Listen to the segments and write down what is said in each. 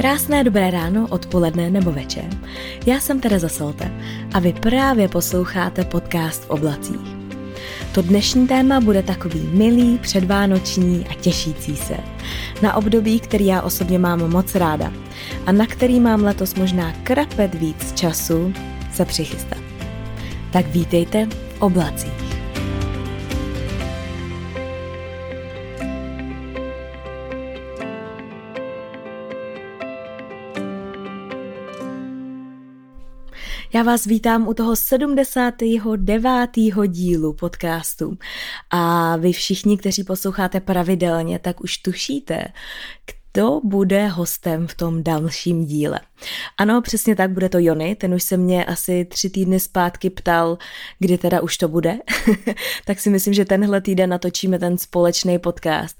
Krásné dobré ráno, odpoledne nebo večer. Já jsem Tereza Solte a vy právě posloucháte podcast v oblacích. To dnešní téma bude takový milý, předvánoční a těšící se. Na období, který já osobně mám moc ráda a na který mám letos možná krapet víc času se přichystat. Tak vítejte v oblacích. Já vás vítám u toho 79. dílu podcastu. A vy všichni, kteří posloucháte pravidelně, tak už tušíte, kdo bude hostem v tom dalším díle. Ano, přesně tak, bude to Jony, ten už se mě asi tři týdny zpátky ptal, kdy teda už to bude, tak si myslím, že tenhle týden natočíme ten společný podcast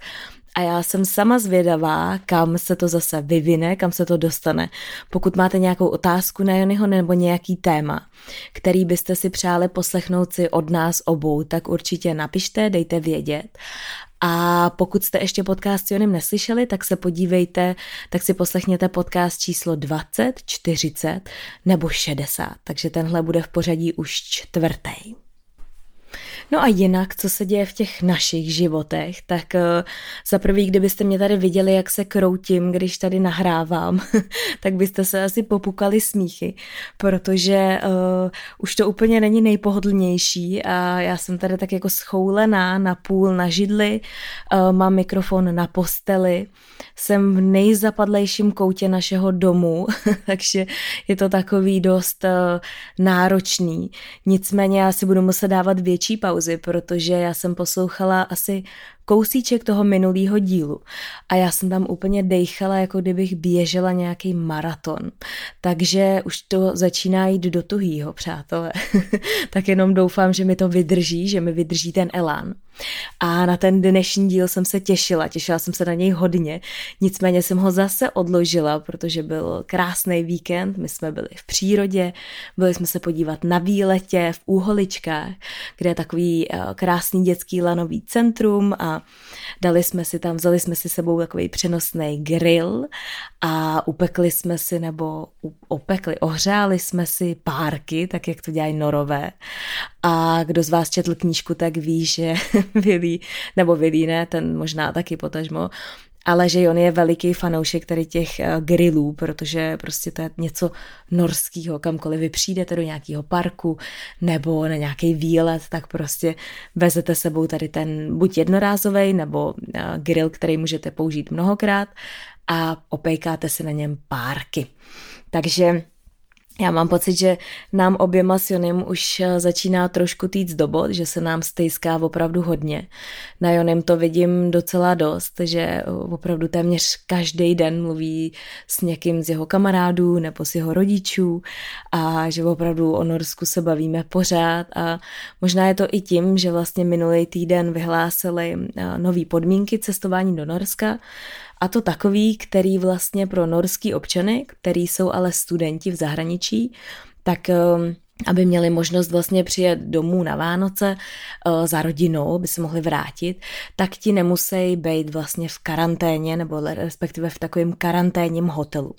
a já jsem sama zvědavá, kam se to zase vyvine, kam se to dostane. Pokud máte nějakou otázku na Jonyho nebo nějaký téma, který byste si přáli poslechnout si od nás obou, tak určitě napište, dejte vědět. A pokud jste ještě podcast s Jonem neslyšeli, tak se podívejte, tak si poslechněte podcast číslo 20, 40 nebo 60. Takže tenhle bude v pořadí už čtvrtý. No a jinak, co se děje v těch našich životech, tak uh, za prvý, kdybyste mě tady viděli, jak se kroutím, když tady nahrávám, tak byste se asi popukali smíchy, protože uh, už to úplně není nejpohodlnější a já jsem tady tak jako schoulená na půl na židli, uh, mám mikrofon na posteli, jsem v nejzapadlejším koutě našeho domu, takže je to takový dost uh, náročný. Nicméně já si budu muset dávat větší pauzy, protože já jsem poslouchala asi kousíček toho minulého dílu a já jsem tam úplně dejchala, jako kdybych běžela nějaký maraton. Takže už to začíná jít do tuhýho, přátelé. tak jenom doufám, že mi to vydrží, že mi vydrží ten elán. A na ten dnešní díl jsem se těšila, těšila jsem se na něj hodně, nicméně jsem ho zase odložila, protože byl krásný víkend, my jsme byli v přírodě, byli jsme se podívat na výletě v Úholičkách, kde je takový eh, krásný dětský lanový centrum a dali jsme si tam, vzali jsme si sebou takový přenosný grill a upekli jsme si, nebo opekli, ohřáli jsme si párky, tak jak to dělají norové. A kdo z vás četl knížku, tak ví, že Vilí, nebo Vilí ne, ten možná taky potažmo, ale že on je veliký fanoušek tady těch eh, grillů, protože prostě to je něco norského, kamkoliv vy přijdete do nějakého parku nebo na nějaký výlet, tak prostě vezete sebou tady ten buď jednorázový nebo eh, grill, který můžete použít mnohokrát a opejkáte si na něm párky. Takže já mám pocit, že nám oběma s Jonem už eh, začíná trošku týct do bod, že se nám stejská opravdu hodně. Na Jonem to vidím docela dost, že eh, opravdu téměř každý den mluví s někým z jeho kamarádů nebo s jeho rodičů a že opravdu o Norsku se bavíme pořád a možná je to i tím, že vlastně minulý týden vyhlásili eh, nové podmínky cestování do Norska a to takový, který vlastně pro norský občany, který jsou ale studenti v zahraničí, tak um, aby měli možnost vlastně přijet domů na Vánoce uh, za rodinou, by se mohli vrátit, tak ti nemusí být vlastně v karanténě nebo respektive v takovém karanténním hotelu.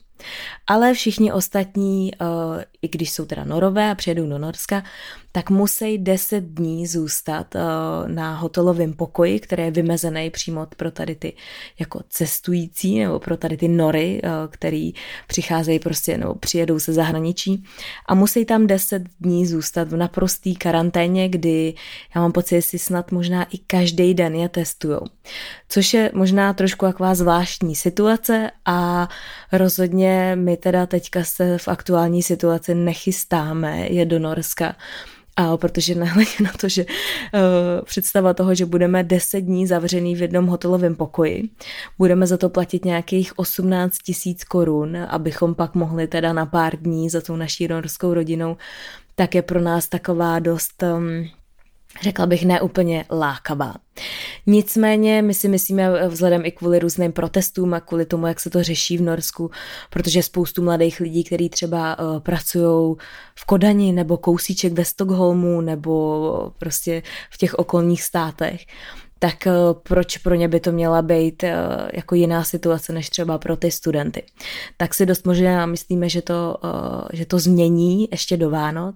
Ale všichni ostatní, uh, i když jsou teda norové a přijedou do Norska, tak musí 10 dní zůstat uh, na hotelovém pokoji, který je vymezený přímo pro tady ty jako cestující nebo pro tady ty nory, uh, který přicházejí prostě nebo přijedou se zahraničí a musí tam 10 dní zůstat v naprostý karanténě, kdy já mám pocit, že snad možná i každý den je testujou. Což je možná trošku taková zvláštní situace a rozhodně my teda teďka se v aktuální situaci nechystáme je do Norska, a protože nehledě na to, že uh, představa toho, že budeme 10 dní zavřený v jednom hotelovém pokoji, budeme za to platit nějakých 18 tisíc korun, abychom pak mohli teda na pár dní za tou naší norskou rodinou, tak je pro nás taková dost um, řekla bych, neúplně lákavá. Nicméně my si myslíme vzhledem i kvůli různým protestům a kvůli tomu, jak se to řeší v Norsku, protože spoustu mladých lidí, kteří třeba uh, pracují v Kodani nebo kousíček ve Stockholmu nebo prostě v těch okolních státech, tak eh, proč pro ně by to měla být eh, jako jiná situace než třeba pro ty studenty. Tak si dost možná myslíme, že to, eh, že to změní ještě do Vánoc,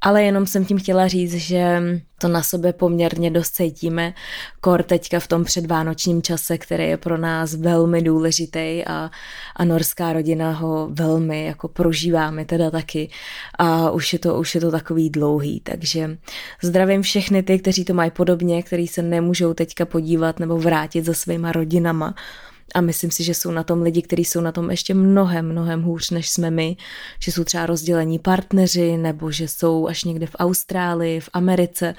ale jenom jsem tím chtěla říct, že to na sobě poměrně dost cítíme, kor teďka v tom předvánočním čase, který je pro nás velmi důležitý a, a norská rodina ho velmi jako prožíváme teda taky a už je to, už je to takový dlouhý, takže zdravím všechny ty, kteří to mají podobně, kteří se nemůžou teďka podívat nebo vrátit za svýma rodinama, a myslím si, že jsou na tom lidi, kteří jsou na tom ještě mnohem, mnohem hůř, než jsme my, že jsou třeba rozdělení partneři, nebo že jsou až někde v Austrálii, v Americe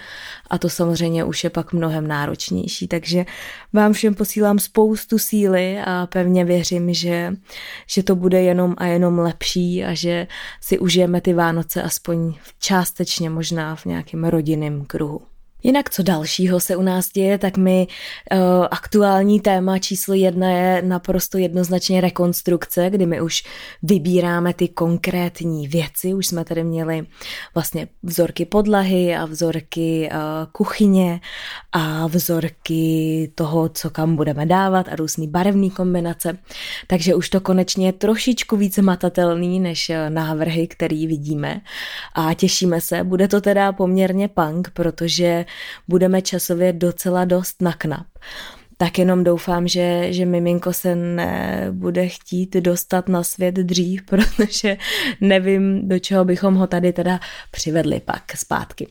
a to samozřejmě už je pak mnohem náročnější. Takže vám všem posílám spoustu síly a pevně věřím, že, že to bude jenom a jenom lepší a že si užijeme ty Vánoce aspoň částečně možná v nějakém rodinném kruhu. Jinak co dalšího se u nás děje, tak my uh, aktuální téma číslo jedna je naprosto jednoznačně rekonstrukce, kdy my už vybíráme ty konkrétní věci. Už jsme tady měli vlastně vzorky podlahy a vzorky uh, kuchyně a vzorky toho, co kam budeme dávat a různý barevný kombinace. Takže už to konečně je trošičku více matatelný než eh, návrhy, který vidíme. A těšíme se, bude to teda poměrně punk, protože budeme časově docela dost na knap. Tak jenom doufám, že, že miminko se nebude chtít dostat na svět dřív, protože nevím, do čeho bychom ho tady teda přivedli pak zpátky.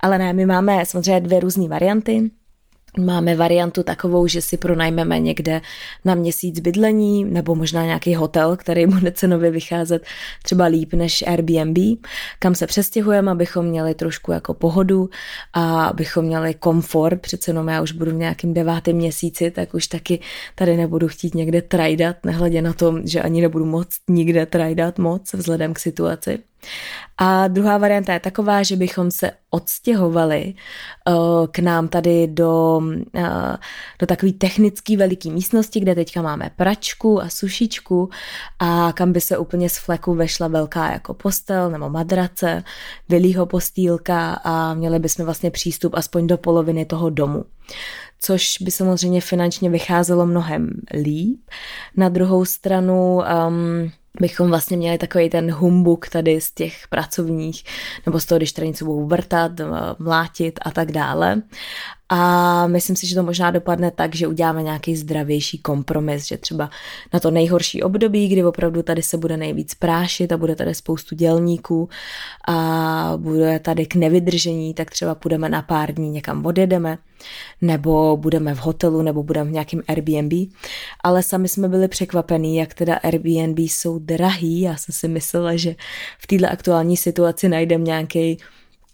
Ale ne, my máme samozřejmě dvě různé varianty. Máme variantu takovou, že si pronajmeme někde na měsíc bydlení nebo možná nějaký hotel, který bude cenově vycházet třeba líp než Airbnb, kam se přestěhujeme, abychom měli trošku jako pohodu a abychom měli komfort. Přece jenom já už budu v nějakém devátém měsíci, tak už taky tady nebudu chtít někde trajdat, nehledě na to, že ani nebudu moc nikde trajdat moc vzhledem k situaci. A druhá varianta je taková, že bychom se odstěhovali uh, k nám tady do, uh, do takové technické veliké místnosti, kde teďka máme pračku a sušičku a kam by se úplně z fleku vešla velká jako postel nebo madrace, vylýho postýlka a měli bychom vlastně přístup aspoň do poloviny toho domu což by samozřejmě finančně vycházelo mnohem líp. Na druhou stranu um, bychom vlastně měli takový ten humbuk tady z těch pracovních, nebo z toho, když tady něco budou vrtat, mlátit a tak dále. A myslím si, že to možná dopadne tak, že uděláme nějaký zdravější kompromis, že třeba na to nejhorší období, kdy opravdu tady se bude nejvíc prášit a bude tady spoustu dělníků a bude tady k nevydržení, tak třeba půjdeme na pár dní někam odjedeme, nebo budeme v hotelu, nebo budeme v nějakém Airbnb. Ale sami jsme byli překvapení, jak teda Airbnb jsou drahý. Já jsem si myslela, že v této aktuální situaci najdeme nějaký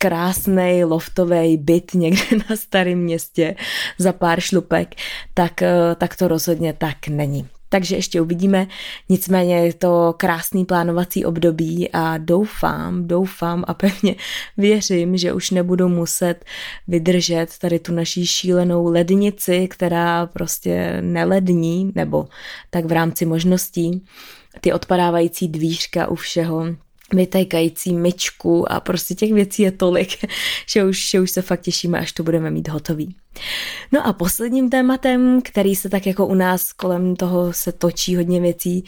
krásný loftový byt někde na starém městě za pár šlupek, tak, eh, tak to rozhodně tak není. Takže ještě uvidíme. Nicméně je to krásný plánovací období a doufám, doufám a pevně věřím, že už nebudu muset vydržet tady tu naší šílenou lednici, která prostě nelední, nebo tak v rámci možností, ty odpadávající dvířka u všeho, vytékající myčku a prostě těch věcí je tolik, že už, že už se fakt těšíme, až to budeme mít hotový. No a posledním tématem, který se tak jako u nás kolem toho se točí hodně věcí,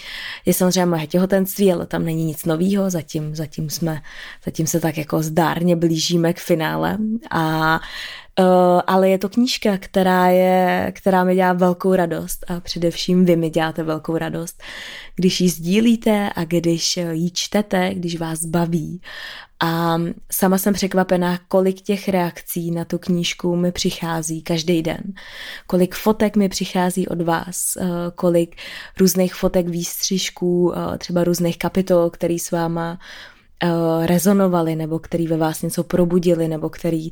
je samozřejmě moje těhotenství, ale tam není nic novýho, zatím, zatím jsme, zatím se tak jako zdárně blížíme k finále. A Uh, ale je to knížka, která, je, která mi dělá velkou radost. A především vy mi děláte velkou radost, když ji sdílíte a když ji čtete, když vás baví. A sama jsem překvapená, kolik těch reakcí na tu knížku mi přichází každý den. Kolik fotek mi přichází od vás, uh, kolik různých fotek výstřižků, uh, třeba různých kapitol, který s váma Eh, rezonovali, nebo který ve vás něco probudili, nebo který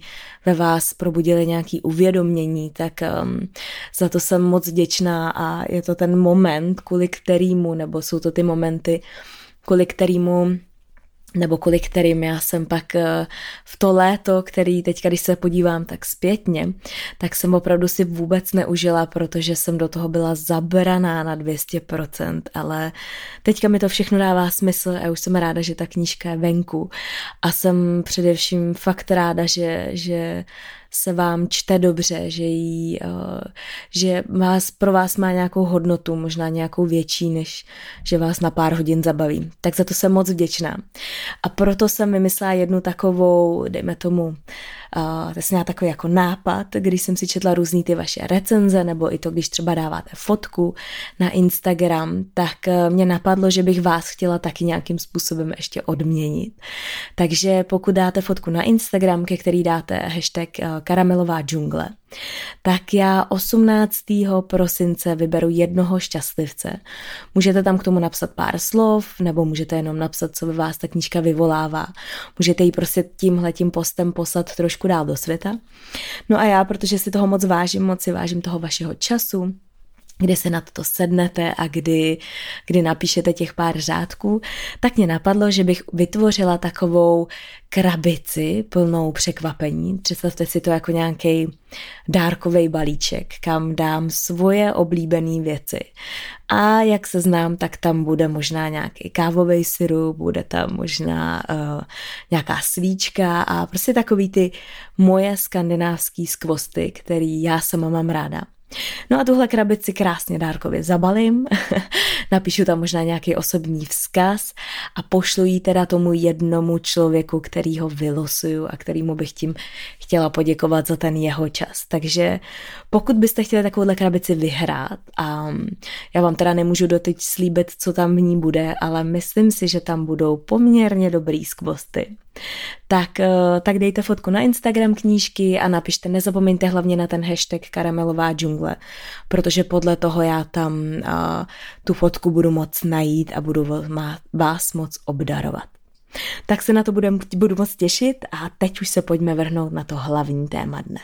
ve vás probudili nějaký uvědomění, tak um, za to jsem moc vděčná a je to ten moment, kvůli kterýmu, nebo jsou to ty momenty, kvůli kterýmu nebo kvůli kterým já jsem pak eh, v to léto, který teď, když se podívám tak zpětně, tak jsem opravdu si vůbec neužila, protože jsem do toho byla zabraná na 200%, ale teďka mi to všechno dává smysl a už jsem ráda, že ta knížka je venku. A jsem především fakt ráda, že, že se vám čte dobře, že, jí, uh, že vás, pro vás má nějakou hodnotu, možná nějakou větší, než že vás na pár hodin zabaví. Tak za to jsem moc vděčná. A proto jsem vymyslela jednu takovou, dejme tomu, uh, to jsem takový jako nápad, když jsem si četla různý ty vaše recenze, nebo i to, když třeba dáváte fotku na Instagram, tak uh, mě napadlo, že bych vás chtěla taky nějakým způsobem ještě odměnit. Takže pokud dáte fotku na Instagram, ke který dáte hashtag uh, karamelová džungle, tak já 18. prosince vyberu jednoho šťastlivce. Můžete tam k tomu napsat pár slov, nebo můžete jenom napsat, co ve vás ta knížka vyvolává. Můžete ji prostě tímhletím postem poslat trošku dál do světa. No a já, protože si toho moc vážím, moc si vážím toho vašeho času, kdy se na to sednete a kdy, kdy napíšete těch pár řádků, tak mě napadlo, že bych vytvořila takovou krabici plnou překvapení. Představte si to jako nějaký dárkový balíček, kam dám svoje oblíbené věci. A jak se znám, tak tam bude možná nějaký kávový syrup, bude tam možná uh, nějaká svíčka a prostě takový ty moje skandinávský skvosty, který já sama mám ráda. No a tuhle krabici krásně dárkově zabalím, napíšu tam možná nějaký osobní vzkaz a pošlu ji teda tomu jednomu člověku, který ho vylosuju a kterýmu bych tím chtěla poděkovat za ten jeho čas. Takže pokud byste chtěli takovouhle krabici vyhrát a já vám teda nemůžu doteď slíbit, co tam v ní bude, ale myslím si, že tam budou poměrně dobrý skvosty tak, eh, tak dejte fotku na Instagram knížky a napište, nezapomeňte hlavně na ten hashtag karamelová džungle, protože podle toho já tam uh, tu fotku budu moc najít a budu vás moc obdarovat. Tak se na to budem, budu moc těšit a teď už se pojďme vrhnout na to hlavní téma dne.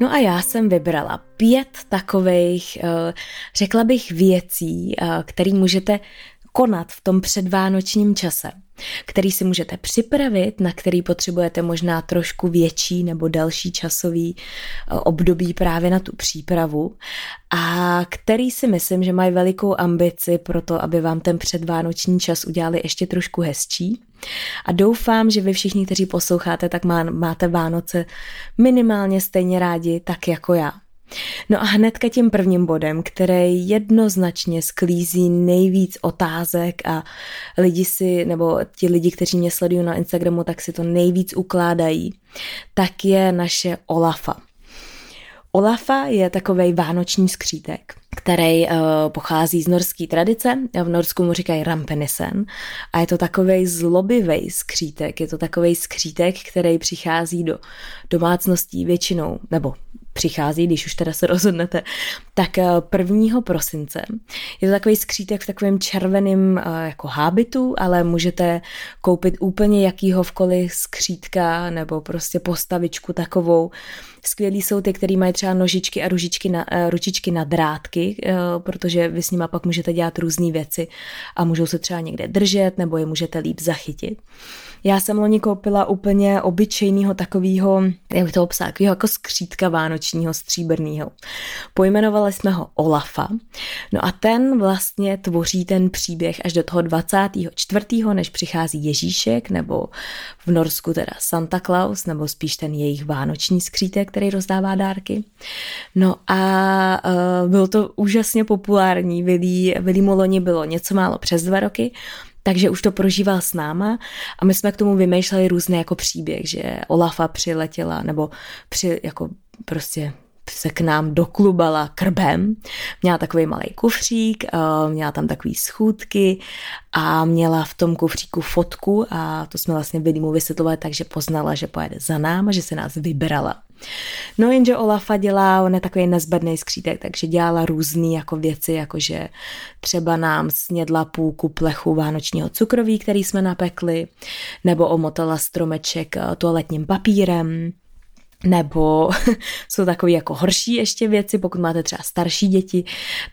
No a já jsem vybrala pět takových, eh, řekla bych, věcí, které můžete konat v tom předvánočním čase, který si můžete připravit, na který potřebujete možná trošku větší nebo další časový eh, období právě na tu přípravu a který si myslím, že mají velikou ambici pro to, aby vám ten předvánoční čas udělali ještě trošku hezčí. A doufám, že vy všichni, kteří posloucháte, tak má, máte Vánoce minimálně stejně rádi, tak jako já. No a hnedka tím prvním bodem, který jednoznačně sklízí nejvíc otázek a lidi si, nebo ti lidi, kteří mě sledují na Instagramu, tak si to nejvíc ukládají, tak je naše Olafa. Olafa je takovej vánoční skřítek, který uh, pochází z norské tradice. V Norsku mu říkají rampenisen. A je to takový zlobivý skřítek. Je to takový skřítek, který přichází do domácností většinou, nebo přichází, když už teda se rozhodnete, tak 1. Eh, prosince. Je to takový skřítek v takovém červeném eh, jako hábitu, ale můžete koupit úplně jakýhovkoliv skřítka nebo prostě postavičku takovou. Skvělí jsou ty, který mají třeba nožičky a ružičky na, eh, ručičky na drátky, protože vy s nima pak můžete dělat různé věci a můžou se třeba někde držet nebo je můžete líp zachytit. Já jsem loni koupila úplně obyčejného takového, jak to obsah, takového jako skřítka vánočního stříbrného. Pojmenovali jsme ho Olafa. No a ten vlastně tvoří ten příběh až do toho 24. než přichází Ježíšek, nebo v Norsku teda Santa Claus, nebo spíš ten jejich vánoční skřítek, který rozdává dárky. No a uh, bylo to úžasně populární. Vilí, Vilí Moloni bylo něco málo přes dva roky, takže už to prožíval s náma a my jsme k tomu vymýšleli různé jako příběh, že Olafa přiletěla nebo při, jako prostě se k nám doklubala krbem. Měla takový malý kufřík, eh, měla tam takový schůdky a měla v tom kufříku fotku a to jsme vlastně byli mu vysvětlovat, takže poznala, že pojede za náma, že se nás vybrala. No jenže Olafa dělá, on je takový nezbedný skřítek, takže dělala různé jako věci, jakože třeba nám snědla půlku plechu vánočního cukroví, který jsme napekli, nebo omotala stromeček eh, toaletním papírem, nebo jsou takové jako horší ještě věci, pokud máte třeba starší děti,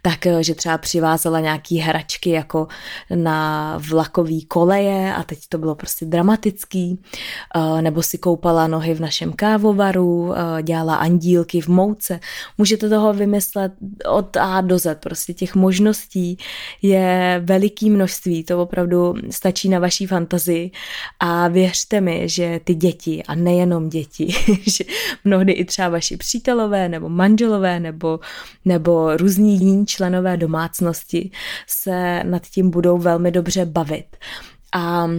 tak eh, že třeba přivázela nějaký hračky jako na vlakový koleje a teď to bylo prostě dramatický, eh, nebo si koupala nohy v našem kávovaru, eh, dělala andílky v mouce. Můžete toho vymyslet od A do Z, prostě těch možností je veliký množství, to opravdu stačí na vaší fantazii a věřte mi, že ty děti a nejenom děti, že mnohdy i třeba vaši přítelové nebo manželové nebo, nebo různí jiní členové domácnosti se nad tím budou velmi dobře bavit. A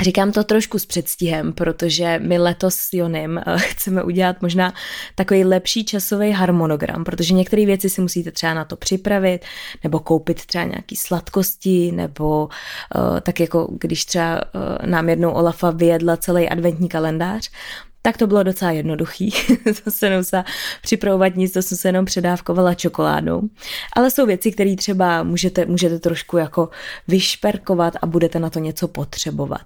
Říkám to trošku s předstihem, protože my letos s Jonem eh, chceme udělat možná takový lepší časový harmonogram, protože některé věci si musíte třeba na to připravit, nebo koupit třeba nějaký sladkosti, nebo uh, tak jako když třeba uh, nám jednou Olafa vyjedla celý adventní kalendář, tak to bylo docela jednoduchý. to se nemusela připravovat nic, to jsem se jenom předávkovala čokoládou. Ale jsou věci, které třeba můžete, můžete trošku jako vyšperkovat a budete na to něco potřebovat.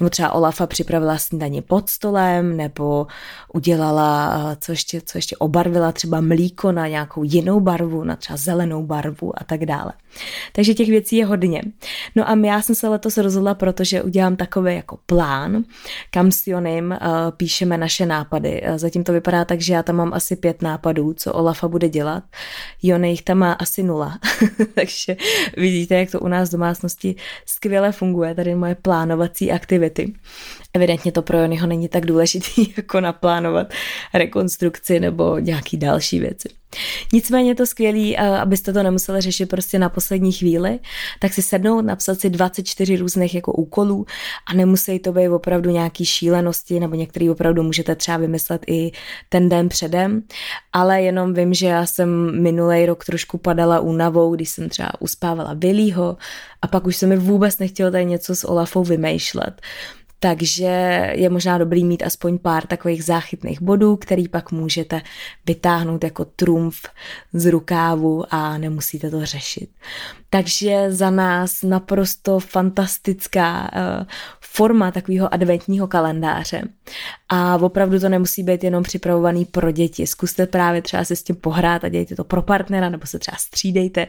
Nebo třeba Olafa připravila snídaní pod stolem, nebo udělala, eh, co ještě, co ještě obarvila třeba mlíko na nějakou jinou barvu, na třeba zelenou barvu a tak dále. Takže těch věcí je hodně. No a já jsem se letos rozhodla, protože udělám takový jako plán, kam s Jonem uh, píšeme naše nápady. Zatím to vypadá tak, že já tam mám asi pět nápadů, co Olafa bude dělat. Jony jich tam má asi nula. Takže vidíte, jak to u nás v domácnosti skvěle funguje, tady moje plánovací aktivity. Evidentně to pro Jonyho není tak důležitý, jako naplánovat rekonstrukci nebo nějaký další věci. Nicméně je to skvělý, abyste to nemuseli řešit prostě na poslední chvíli, tak si sednout, napsat si 24 různých jako úkolů a nemusí to být opravdu nějaký šílenosti, nebo některý opravdu můžete třeba vymyslet i ten den předem, ale jenom vím, že já jsem minulý rok trošku padala únavou, když jsem třeba uspávala Billyho a pak už se mi vůbec nechtělo tady něco s Olafou vymýšlet. Takže je možná dobrý mít aspoň pár takových záchytných bodů, který pak můžete vytáhnout jako trumf z rukávu a nemusíte to řešit. Takže za nás naprosto fantastická uh, forma takového adventního kalendáře. A opravdu to nemusí být jenom připravovaný pro děti. Zkuste právě třeba se s tím pohrát a dějte to pro partnera, nebo se třeba střídejte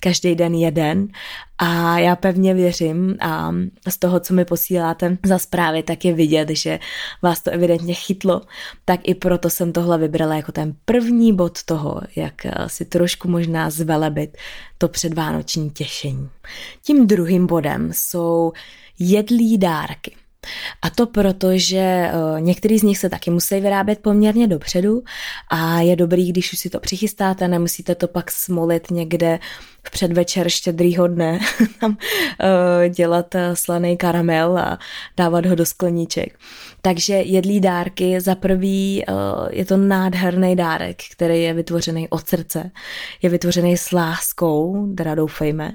každý den jeden. A já pevně věřím a z toho, co mi posíláte za zprávy, tak je vidět, že vás to evidentně chytlo. Tak i proto jsem tohle vybrala jako ten první bod toho, jak si trošku možná zvelebit to předvánoční těšení. Tím druhým bodem jsou jedlí dárky. A to proto, že eh, některý z nich se taky musí vyrábět poměrně dopředu a je dobrý, když už si to přichystáte, nemusíte to pak smolit někde v předvečer štědrýho dne, tam uh, dělat uh, slaný karamel a dávat ho do skleníček. Takže jedlí dárky, za prvý uh, je to nádherný dárek, který je vytvořený od srdce, je vytvořený s láskou, teda doufejme,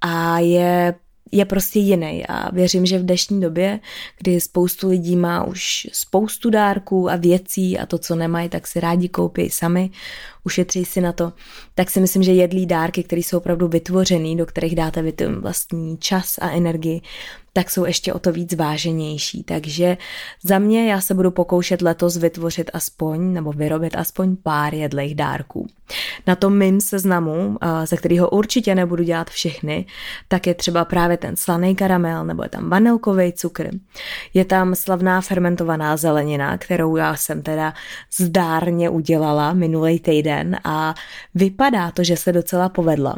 a je je prostě jiný. A věřím, že v dnešní době, kdy spoustu lidí má už spoustu dárků a věcí a to, co nemají, tak si rádi koupí sami, ušetří si na to, tak si myslím, že jedlí dárky, které jsou opravdu vytvořený, do kterých dáte vy vlastní čas a energii, tak jsou ještě o to víc váženější. Takže za mě já se budu pokoušet letos vytvořit aspoň nebo vyrobit aspoň pár jedlých dárků. Na tom mým seznamu, ze kterého určitě nebudu dělat všechny, tak je třeba právě ten slaný karamel nebo je tam vanilkový cukr. Je tam slavná fermentovaná zelenina, kterou já jsem teda zdárně udělala minulý týden a vypadá to, že se docela povedla.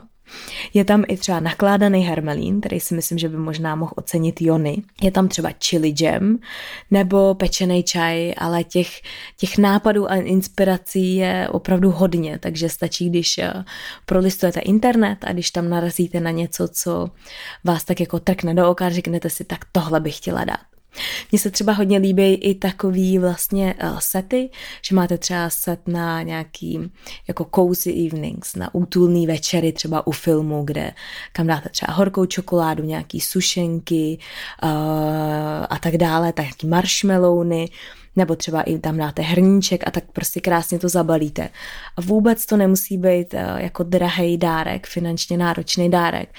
Je tam i třeba nakládaný hermelín, který si myslím, že by možná mohl ocenit Jony. Je tam třeba chili jam nebo pečený čaj, ale těch, těch nápadů a inspirací je opravdu hodně, takže stačí, když eh, prolistujete internet a když tam narazíte na něco, co vás tak jako trkne do oka, řeknete si, tak tohle bych chtěla dát. Mně se třeba hodně líbí i takový vlastně uh, sety, že máte třeba set na nějaký jako cozy evenings, na útulný večery třeba u filmu, kde kam dáte třeba horkou čokoládu, nějaký sušenky uh, a tak dále, taky marshmallowny, nebo třeba i tam dáte hrníček a tak prostě krásně to zabalíte. A vůbec to nemusí být uh, jako drahý dárek, finančně náročný dárek,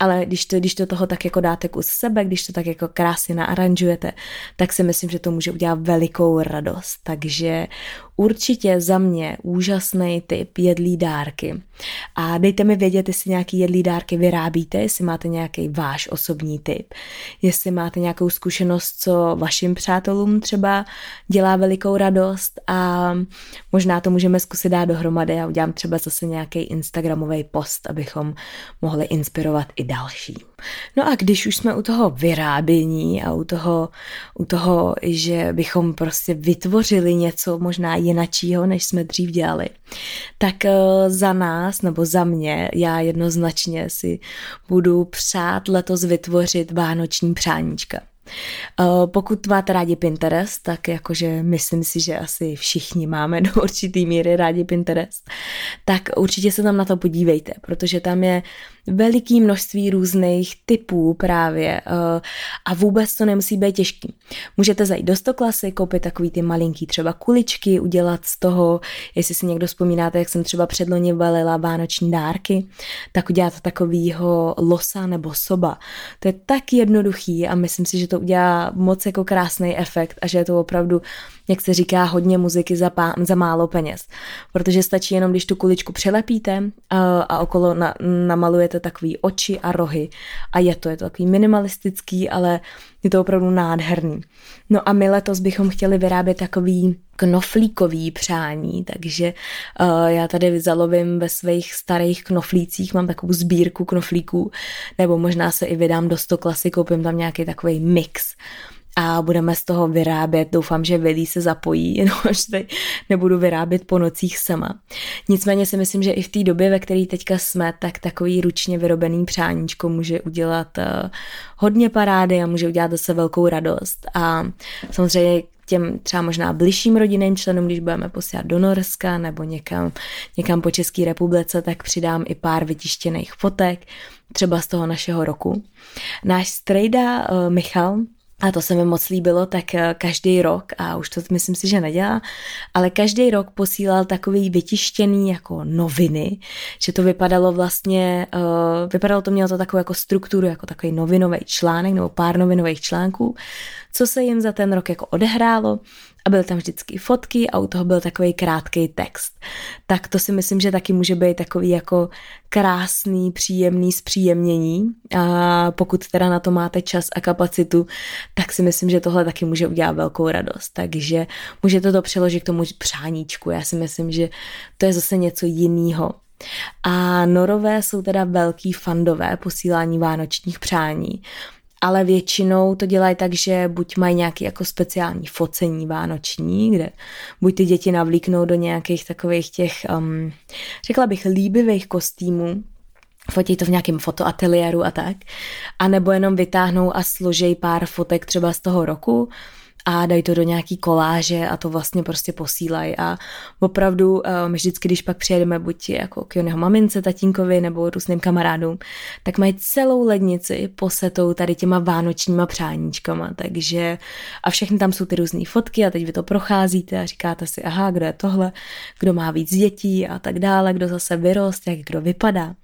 ale když to, když to toho tak jako dáte kus sebe, když to tak jako krásně naaranžujete, tak si myslím, že to může udělat velikou radost. Takže určitě za mě úžasný typ jedlí dárky. A dejte mi vědět, jestli nějaký jedlí dárky vyrábíte, jestli máte nějaký váš osobní typ, jestli máte nějakou zkušenost, co vašim přátelům třeba dělá velikou radost a možná to můžeme zkusit dát dohromady a udělám třeba zase nějaký Instagramový post, abychom mohli inspirovat i další. No a když už jsme u toho vyrábění a u toho, u toho, že bychom prostě vytvořili něco možná jinačího, než jsme dřív dělali, tak eh, za nás, nebo za mě, já jednoznačně si budu přát letos vytvořit vánoční přáníčka. Eh, pokud máte rádi Pinterest, tak jakože myslím si, že asi všichni máme do určitý míry rádi Pinterest, tak určitě se tam na to podívejte, protože tam je veliký množství různých typů právě uh, a vůbec to nemusí být těžký. Můžete zajít do stoklasy, koupit takový ty malinký třeba kuličky, udělat z toho, jestli si někdo vzpomínáte, jak jsem třeba předloni valila vánoční dárky, tak udělat takovýho losa nebo soba. To je tak jednoduchý a myslím si, že to udělá moc jako krásný efekt a že je to opravdu jak se říká, hodně muziky za, pá, za málo peněz. Protože stačí jenom, když tu kuličku přelepíte a, a okolo na, namalujete takový oči a rohy. A je to, je to takový minimalistický, ale je to opravdu nádherný. No a my letos bychom chtěli vyrábět takový knoflíkový přání, takže uh, já tady zalovím ve svých starých knoflících, mám takovou sbírku knoflíků, nebo možná se i vydám do stoklasy, koupím tam nějaký takový mix a budeme z toho vyrábět. Doufám, že Vilí se zapojí, jenom až teď nebudu vyrábět po nocích sama. Nicméně si myslím, že i v té době, ve které teďka jsme, tak takový ručně vyrobený přáníčko může udělat uh, hodně parády a může udělat zase velkou radost. A samozřejmě těm třeba možná bližším rodinným členům, když budeme posílat do Norska nebo někam, někam po České republice, tak přidám i pár vytištěných fotek, třeba z toho našeho roku. Náš strejda uh, Michal, a to se mi moc líbilo, tak eh, každý rok, a už to myslím si, že nedělá, ale každý rok posílal takový vytištěný jako noviny, že to vypadalo vlastně, uh, vypadalo to, mělo to takovou jako strukturu, jako takový novinový článek nebo pár novinových článků, co se jim za ten rok jako odehrálo a byly tam vždycky fotky a u toho byl takový krátký text. Tak to si myslím, že taky může být takový jako krásný, příjemný zpříjemnění a pokud teda na to máte čas a kapacitu, tak si myslím, že tohle taky může udělat velkou radost. Takže můžete to přeložit k tomu přáníčku. Já si myslím, že to je zase něco jiného. A norové jsou teda velký fandové posílání vánočních přání ale většinou to dělají tak, že buď mají nějaký jako speciální focení vánoční, kde buď ty děti navlíknou do nějakých takových těch, um, řekla bych, líbivých kostýmů, fotí to v nějakém fotoateliéru a tak, a nebo jenom vytáhnou a složej pár fotek třeba z toho roku, a dají to do nějaký koláže a to vlastně prostě posílají a opravdu my um, vždycky, když pak přijedeme buď jako k jeho mamince, tatínkovi nebo různým kamarádům, tak mají celou lednici posetou tady těma vánočníma přáníčkama, takže a všechny tam jsou ty různé fotky a teď vy to procházíte a říkáte si, aha, kdo je tohle, kdo má víc dětí a tak dále, kdo zase vyrost, jak kdo vypadá.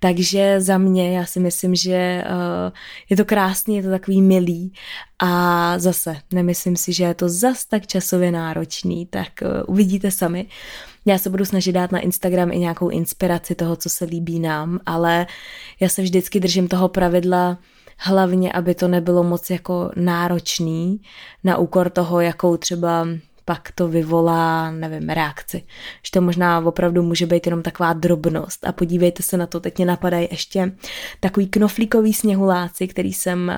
Takže za mě, já si myslím, že uh, je to krásný, je to takový milý a zase nemyslím si, že je to zas tak časově náročný, tak uh, uvidíte sami. Já se budu snažit dát na Instagram i nějakou inspiraci toho, co se líbí nám, ale já se vždycky držím toho pravidla, hlavně, aby to nebylo moc jako náročný na úkor toho, jakou třeba pak to vyvolá, nevím, reakci. Že to možná opravdu může být jenom taková drobnost. A podívejte se na to, teď mě napadají ještě takový knoflíkový sněhuláci, který jsem,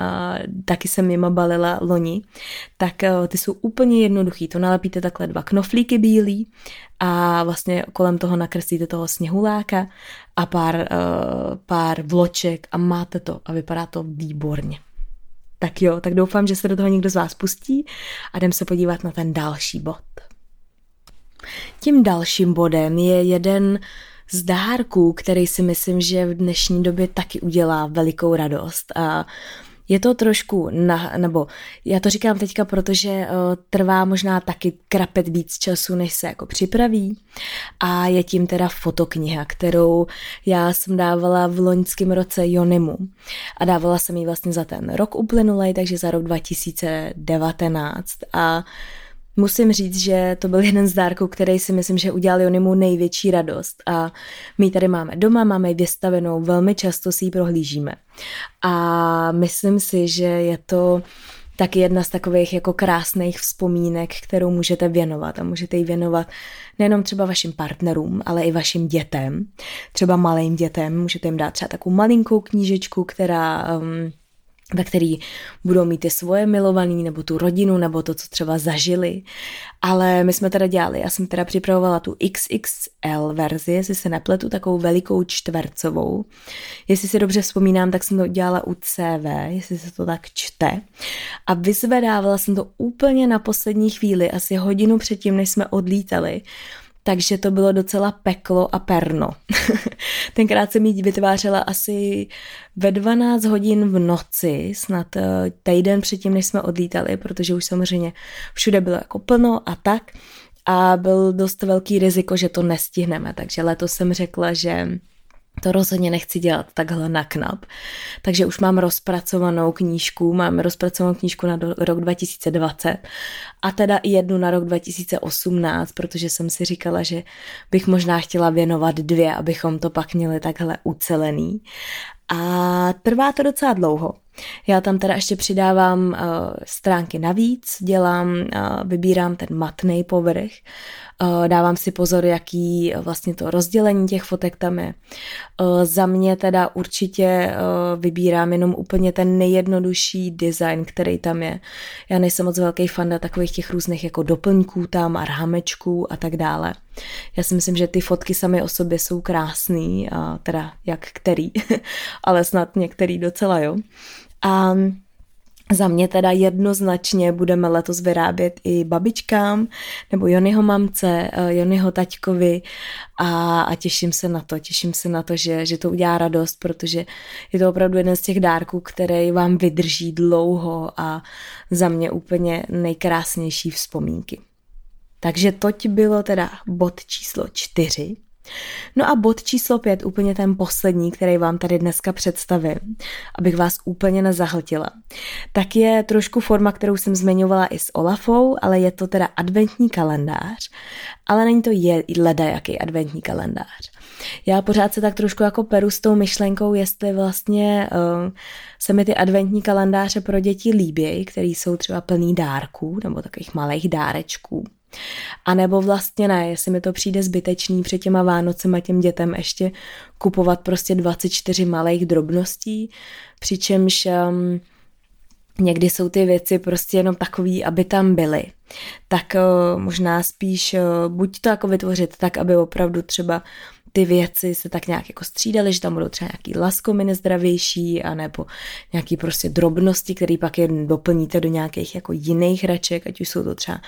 taky jsem jima balila loni, tak ty jsou úplně jednoduchý. To nalepíte takhle dva knoflíky bílý a vlastně kolem toho nakreslíte toho sněhuláka a pár, pár vloček a máte to a vypadá to výborně. Tak jo, tak doufám, že se do toho někdo z vás pustí a jdem se podívat na ten další bod. Tím dalším bodem je jeden z dárků, který si myslím, že v dnešní době taky udělá velikou radost a Je to trošku, na, nebo já to říkám teďka, protože uh, trvá možná taky krapet víc času, než se jako připraví. A je tím teda fotokniha, kterou já jsem dávala v loňském roce Jonimu. A dávala jsem ji vlastně za ten rok uplynulej, takže za rok 2019 a Musím říct, že to byl jeden z dárků, který si myslím, že udělal Jonimu největší radost. A my ji tady máme doma, máme ji vystavenou, velmi často si ji prohlížíme. A myslím si, že je to taky jedna z takových jako krásných vzpomínek, kterou můžete věnovat. A můžete ji věnovat nejenom třeba vašim partnerům, ale i vašim dětem, třeba malým dětem, můžete jim dát třeba takovou malinkou knížečku, která um, ve který budou mít ty svoje milovaný, nebo tu rodinu, nebo to, co třeba zažili. Ale my jsme teda dělali, já jsem teda připravovala tu XXL verzi, jestli se nepletu, takovou velikou čtvercovou. Jestli si dobře vzpomínám, tak jsem to dělala u CV, jestli se to tak čte. A vyzvedávala jsem to úplně na poslední chvíli, asi hodinu předtím, než jsme odlítali takže to bylo docela peklo a perno. Tenkrát jsem ji vytvářela asi ve 12 hodin v noci, snad eh, týden předtím, než jsme odlítali, protože už samozřejmě všude bylo jako plno a tak. A byl dost velký riziko, že to nestihneme, takže letos jsem řekla, že to rozhodně nechci dělat takhle na knap. Takže už mám rozpracovanou knížku, mám rozpracovanou knížku na do, rok 2020 a teda i jednu na rok 2018, protože jsem si říkala, že bych možná chtěla věnovat dvě, abychom to pak měli takhle ucelený. A trvá to docela dlouho. Já tam teda ještě přidávám uh, stránky navíc, dělám, uh, vybírám ten matný povrch, dávám si pozor, jaký uh, vlastně to rozdělení těch fotek tam je. Uh, za mě teda určitě vybírám jenom úplně ten nejjednodušší design, který tam je. Já nejsem moc velký fanda takových těch různých jako doplňků tam a rámečků a tak dále. Já si myslím, že ty fotky samy o sobě jsou krásný, a teda jak který, ale snad některý docela, jo. A za mě teda jednoznačně budeme letos vyrábět i babičkám, nebo Jonyho mamce, eh, Jonyho taťkovi a, a těším se na to, těším se na to, že, že to udělá radost, protože je to opravdu jeden z těch dárků, který vám vydrží dlouho a za mě úplně nejkrásnější vzpomínky. Takže toť bylo teda bod číslo čtyři. No a bod číslo pět, úplně ten poslední, který vám tady dneska představím, abych vás úplně nezahltila, tak je trošku forma, kterou jsem zmiňovala i s Olafou, ale je to teda adventní kalendář, ale není to je leda jaký adventní kalendář. Já pořád se tak trošku jako peru s tou myšlenkou, jestli vlastně uh, se mi ty adventní kalendáře pro děti líbí, který jsou třeba plný dárků nebo takových malých dárečků. A nebo vlastně ne, jestli mi to přijde zbytečný před těma Vánocema těm dětem ještě kupovat prostě 24 malých drobností, přičemž um, někdy jsou ty věci prostě jenom takový, aby tam byly. Tak uh, možná spíš uh, buď to jako vytvořit tak, aby opravdu třeba ty věci se tak nějak jako střídaly, že tam budou třeba nějaký laskominy zdravější, anebo nějaký prostě drobnosti, které pak jen doplníte do nějakých jako jiných hraček, ať už jsou to třeba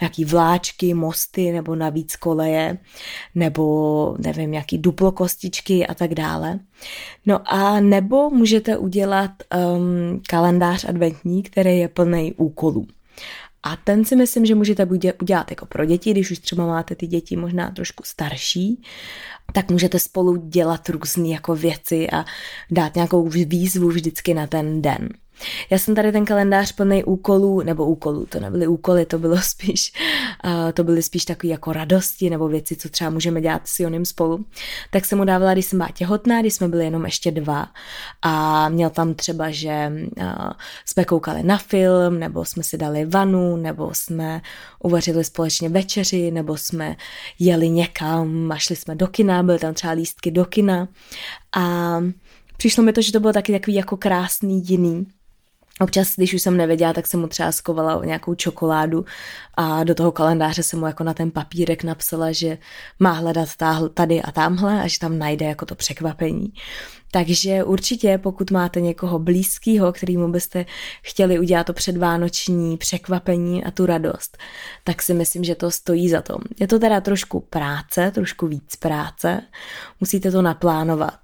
nějaký vláčky, mosty, nebo navíc koleje, nebo nevím, nějaký duplokostičky a tak dále. No a nebo můžete udělat um, kalendář adventní, který je plný úkolů. A ten si myslím, že můžete udělat jako pro děti, když už třeba máte ty děti možná trošku starší, tak můžete spolu dělat různé jako věci a dát nějakou výzvu vždycky na ten den. Já jsem tady ten kalendář plný úkolů, nebo úkolů, to nebyly úkoly, to bylo spíš, to byly spíš takové jako radosti nebo věci, co třeba můžeme dělat s Jonem spolu. Tak jsem mu dávala, když jsem byla těhotná, když jsme byli jenom ještě dva a měl tam třeba, že jsme koukali na film, nebo jsme si dali vanu, nebo jsme uvařili společně večeři, nebo jsme jeli někam a šli jsme do kina, byly tam třeba lístky do kina. A přišlo mi to, že to bylo taky takový jako krásný jiný Občas, když už jsem nevěděla, tak jsem mu třeba skovala nějakou čokoládu a do toho kalendáře jsem mu jako na ten papírek napsala, že má hledat tady a tamhle a že tam najde jako to překvapení. Takže určitě, pokud máte někoho blízkého, kterýmu byste chtěli udělat to předvánoční překvapení a tu radost, tak si myslím, že to stojí za to. Je to teda trošku práce, trošku víc práce, musíte to naplánovat.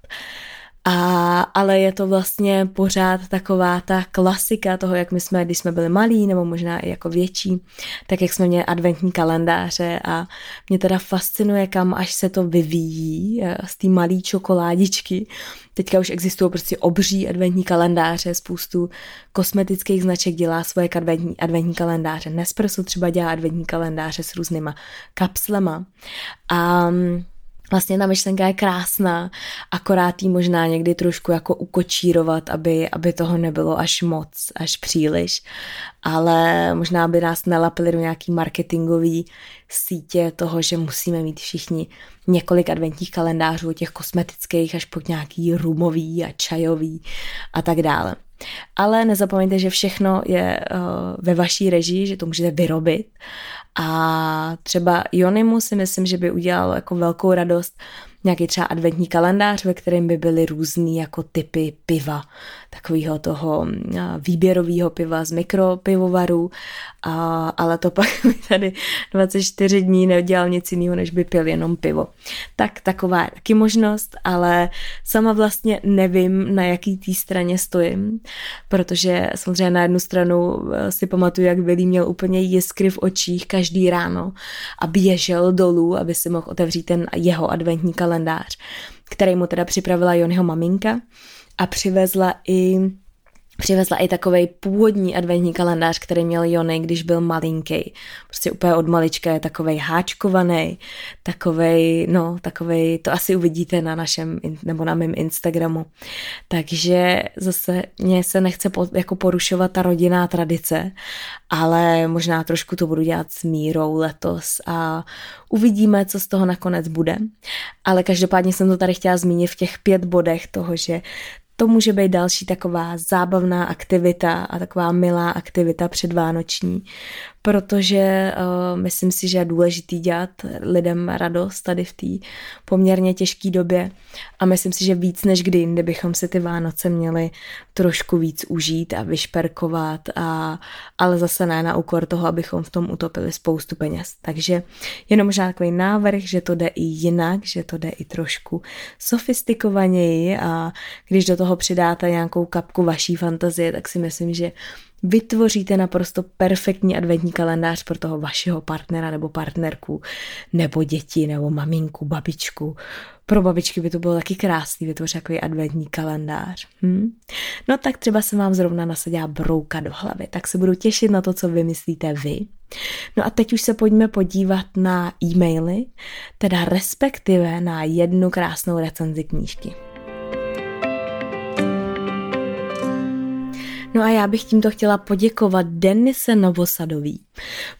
A, ale je to vlastně pořád taková ta klasika toho, jak my jsme, když jsme byli malí, nebo možná i jako větší, tak jak jsme měli adventní kalendáře a mě teda fascinuje, kam až se to vyvíjí eh, z té malé čokoládičky. Teďka už existují prostě obří adventní kalendáře, spoustu kosmetických značek dělá svoje adventní, adventní kalendáře. Nespresso třeba dělá adventní kalendáře s různýma kapslema. A mm, Vlastně ta myšlenka je krásná, akorát jí možná někdy trošku jako ukočírovat, aby, aby toho nebylo až moc, až příliš, ale možná by nás nelapili do nějaký marketingový sítě toho, že musíme mít všichni několik adventních kalendářů, těch kosmetických až po nějaký rumový a čajový a tak dále. Ale nezapomeňte, že všechno je uh, ve vaší režii, že to můžete vyrobit a třeba Jonimu si myslím, že by udělal jako velkou radost nějaký třeba adventní kalendář, ve kterém by byly různý jako typy piva, takového toho výběrového piva z mikropivovarů, a, ale to pak mi tady 24 dní neudělal nic jiného, než by pil jenom pivo. Tak taková je taky možnost, ale sama vlastně nevím, na jaký té straně stojím, protože samozřejmě na jednu stranu e, si pamatuju, jak Billy měl úplně jiskry v očích každý ráno a běžel dolů, aby si mohl otevřít ten jeho adventní kalendář, který mu teda připravila Jonyho maminka a přivezla i Přivezla i takový původní adventní kalendář, který měl Jony, když byl malinký. Prostě úplně od malička je takový háčkovaný, takovej, no, takovej, to asi uvidíte na našem, nebo na mém Instagramu. Takže zase mě se nechce po, jako porušovat ta rodinná tradice, ale možná trošku to budu dělat s mírou letos a uvidíme, co z toho nakonec bude. Ale každopádně jsem to tady chtěla zmínit v těch pět bodech toho, že to může být další taková zábavná aktivita a taková milá aktivita předvánoční, protože uh, myslím si, že je důležitý dělat lidem radost tady v té poměrně těžké době a myslím si, že víc než kdy jindy bychom si ty Vánoce měli trošku víc užít a vyšperkovat, a, ale zase ne na úkor toho, abychom v tom utopili spoustu peněz. Takže jenom možná takový návrh, že to jde i jinak, že to jde i trošku sofistikovaněji a když do toho přidáte nějakou kapku vaší fantazie, tak si myslím, že vytvoříte naprosto perfektní adventní kalendář pro toho vašeho partnera nebo partnerku, nebo děti, nebo maminku, babičku. Pro babičky by to bylo taky krásný vytvořit takový adventní kalendář. Hm? No tak třeba se vám zrovna nasadila brouka do hlavy, tak se budu těšit na to, co vymyslíte vy. No a teď už se pojďme podívat na e-maily, teda respektive na jednu krásnou recenzi knížky. No a já bych tímto chtěla poděkovat Denise Novosadový,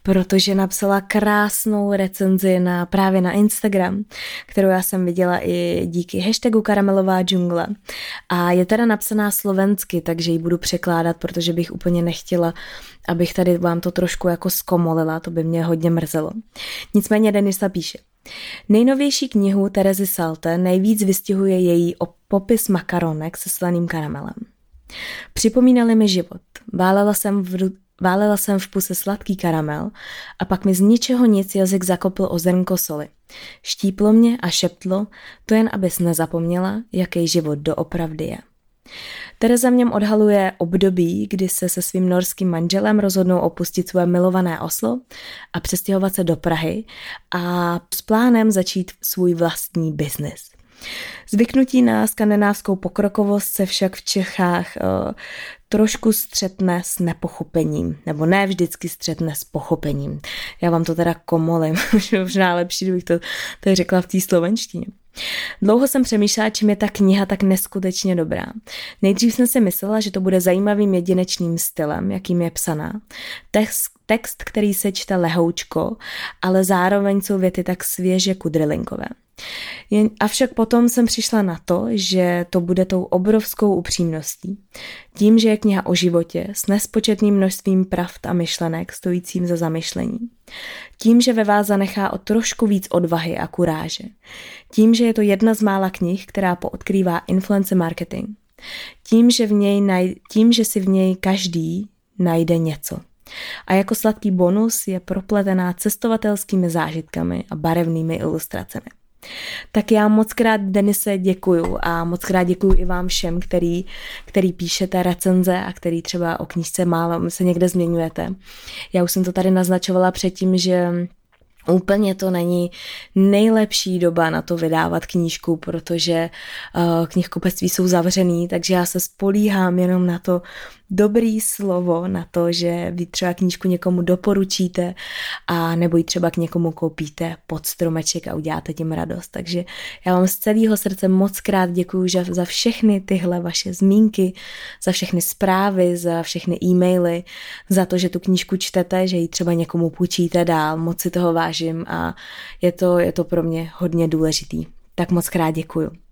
protože napsala krásnou recenzi na, právě na Instagram, kterou já jsem viděla i díky hashtagu Karamelová džungle. A je teda napsaná slovensky, takže ji budu překládat, protože bych úplně nechtěla, abych tady vám to trošku jako zkomolila, to by mě hodně mrzelo. Nicméně Denisa píše, Nejnovější knihu Terezy Salte nejvíc vystihuje její popis makaronek se slaným karamelem. Připomínali mi život. Válela jsem v, válela jsem v puse sladký karamel a pak mi z ničeho nic jazyk zakopl o zrnko soli. Štíplo mě a šeptlo, to jen abys nezapomněla, jaký život doopravdy je. Tereza v něm odhaluje období, kdy se se svým norským manželem rozhodnou opustit své milované Oslo a přestěhovat se do Prahy a s plánem začít svůj vlastní biznis. Zvyknutí na skandinávskou pokrokovost se však v Čechách uh, trošku střetne s nepochopením, nebo ne vždycky střetne s pochopením. Já vám to teda komolím, možná lepší, kdybych to tady řekla v té slovenštině. Dlouho jsem přemýšlela, čím je ta kniha tak neskutečně dobrá. Nejdřív jsem si myslela, že to bude zajímavým jedinečným stylem, jakým je psaná. Text, text který se čte lehoučko, ale zároveň jsou věty tak svěže kudrilinkové. Jen, avšak potom jsem přišla na to, že to bude tou obrovskou upřímností. Tím, že je kniha o životě s nespočetným množstvím pravd a myšlenek stojícím za zamyšlení. Tím, že ve vás zanechá o trošku víc odvahy a kuráže. Tím, že je to jedna z mála knih, která poodkrývá influence marketing. Tím, že, v něj naj, tím, že si v něj každý najde něco. A jako sladký bonus je propletená cestovatelskými zážitkami a barevnými ilustracemi. Tak já moc krát Denise děkuju a moc krát děkuju i vám všem, který, který píšete recenze a který třeba o knížce málo se někde zmiňujete. Já už jsem to tady naznačovala předtím, že Úplně to není nejlepší doba na to vydávat knížku, protože uh, knihkupectví jsou zavřený, takže já se spolíhám jenom na to dobrý slovo, na to, že vy třeba knížku někomu doporučíte a nebo ji třeba k někomu koupíte pod stromeček a uděláte tím radost. Takže já vám z celého srdce moc krát děkuji za všechny tyhle vaše zmínky, za všechny zprávy, za všechny e-maily, za to, že tu knížku čtete, že ji třeba někomu půjčíte dál, moc si toho vážím a je to, je to pro mě hodně důležitý. Tak moc krát děkuju.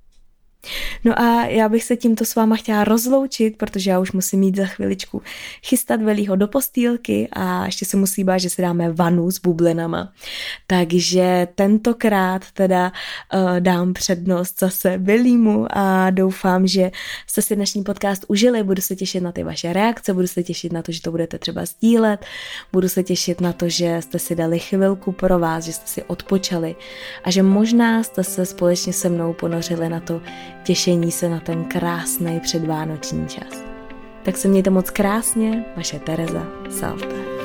No a já bych se tímto s váma chtěla rozloučit, protože já už musím mít za chviličku chystat velího do postýlky a ještě se musí bát, že si dáme vanu s bublinama. Takže tentokrát teda uh, dám přednost zase velímu a doufám, že jste si dnešní podcast užili. Budu se těšit na ty vaše reakce, budu se těšit na to, že to budete třeba sdílet, budu se těšit na to, že jste si dali chvilku pro vás, že jste si odpočali a že možná jste se společně se mnou ponořili na to, těšení se na ten krásný předvánoční čas. Tak se mějte moc krásně, vaše Tereza Salta.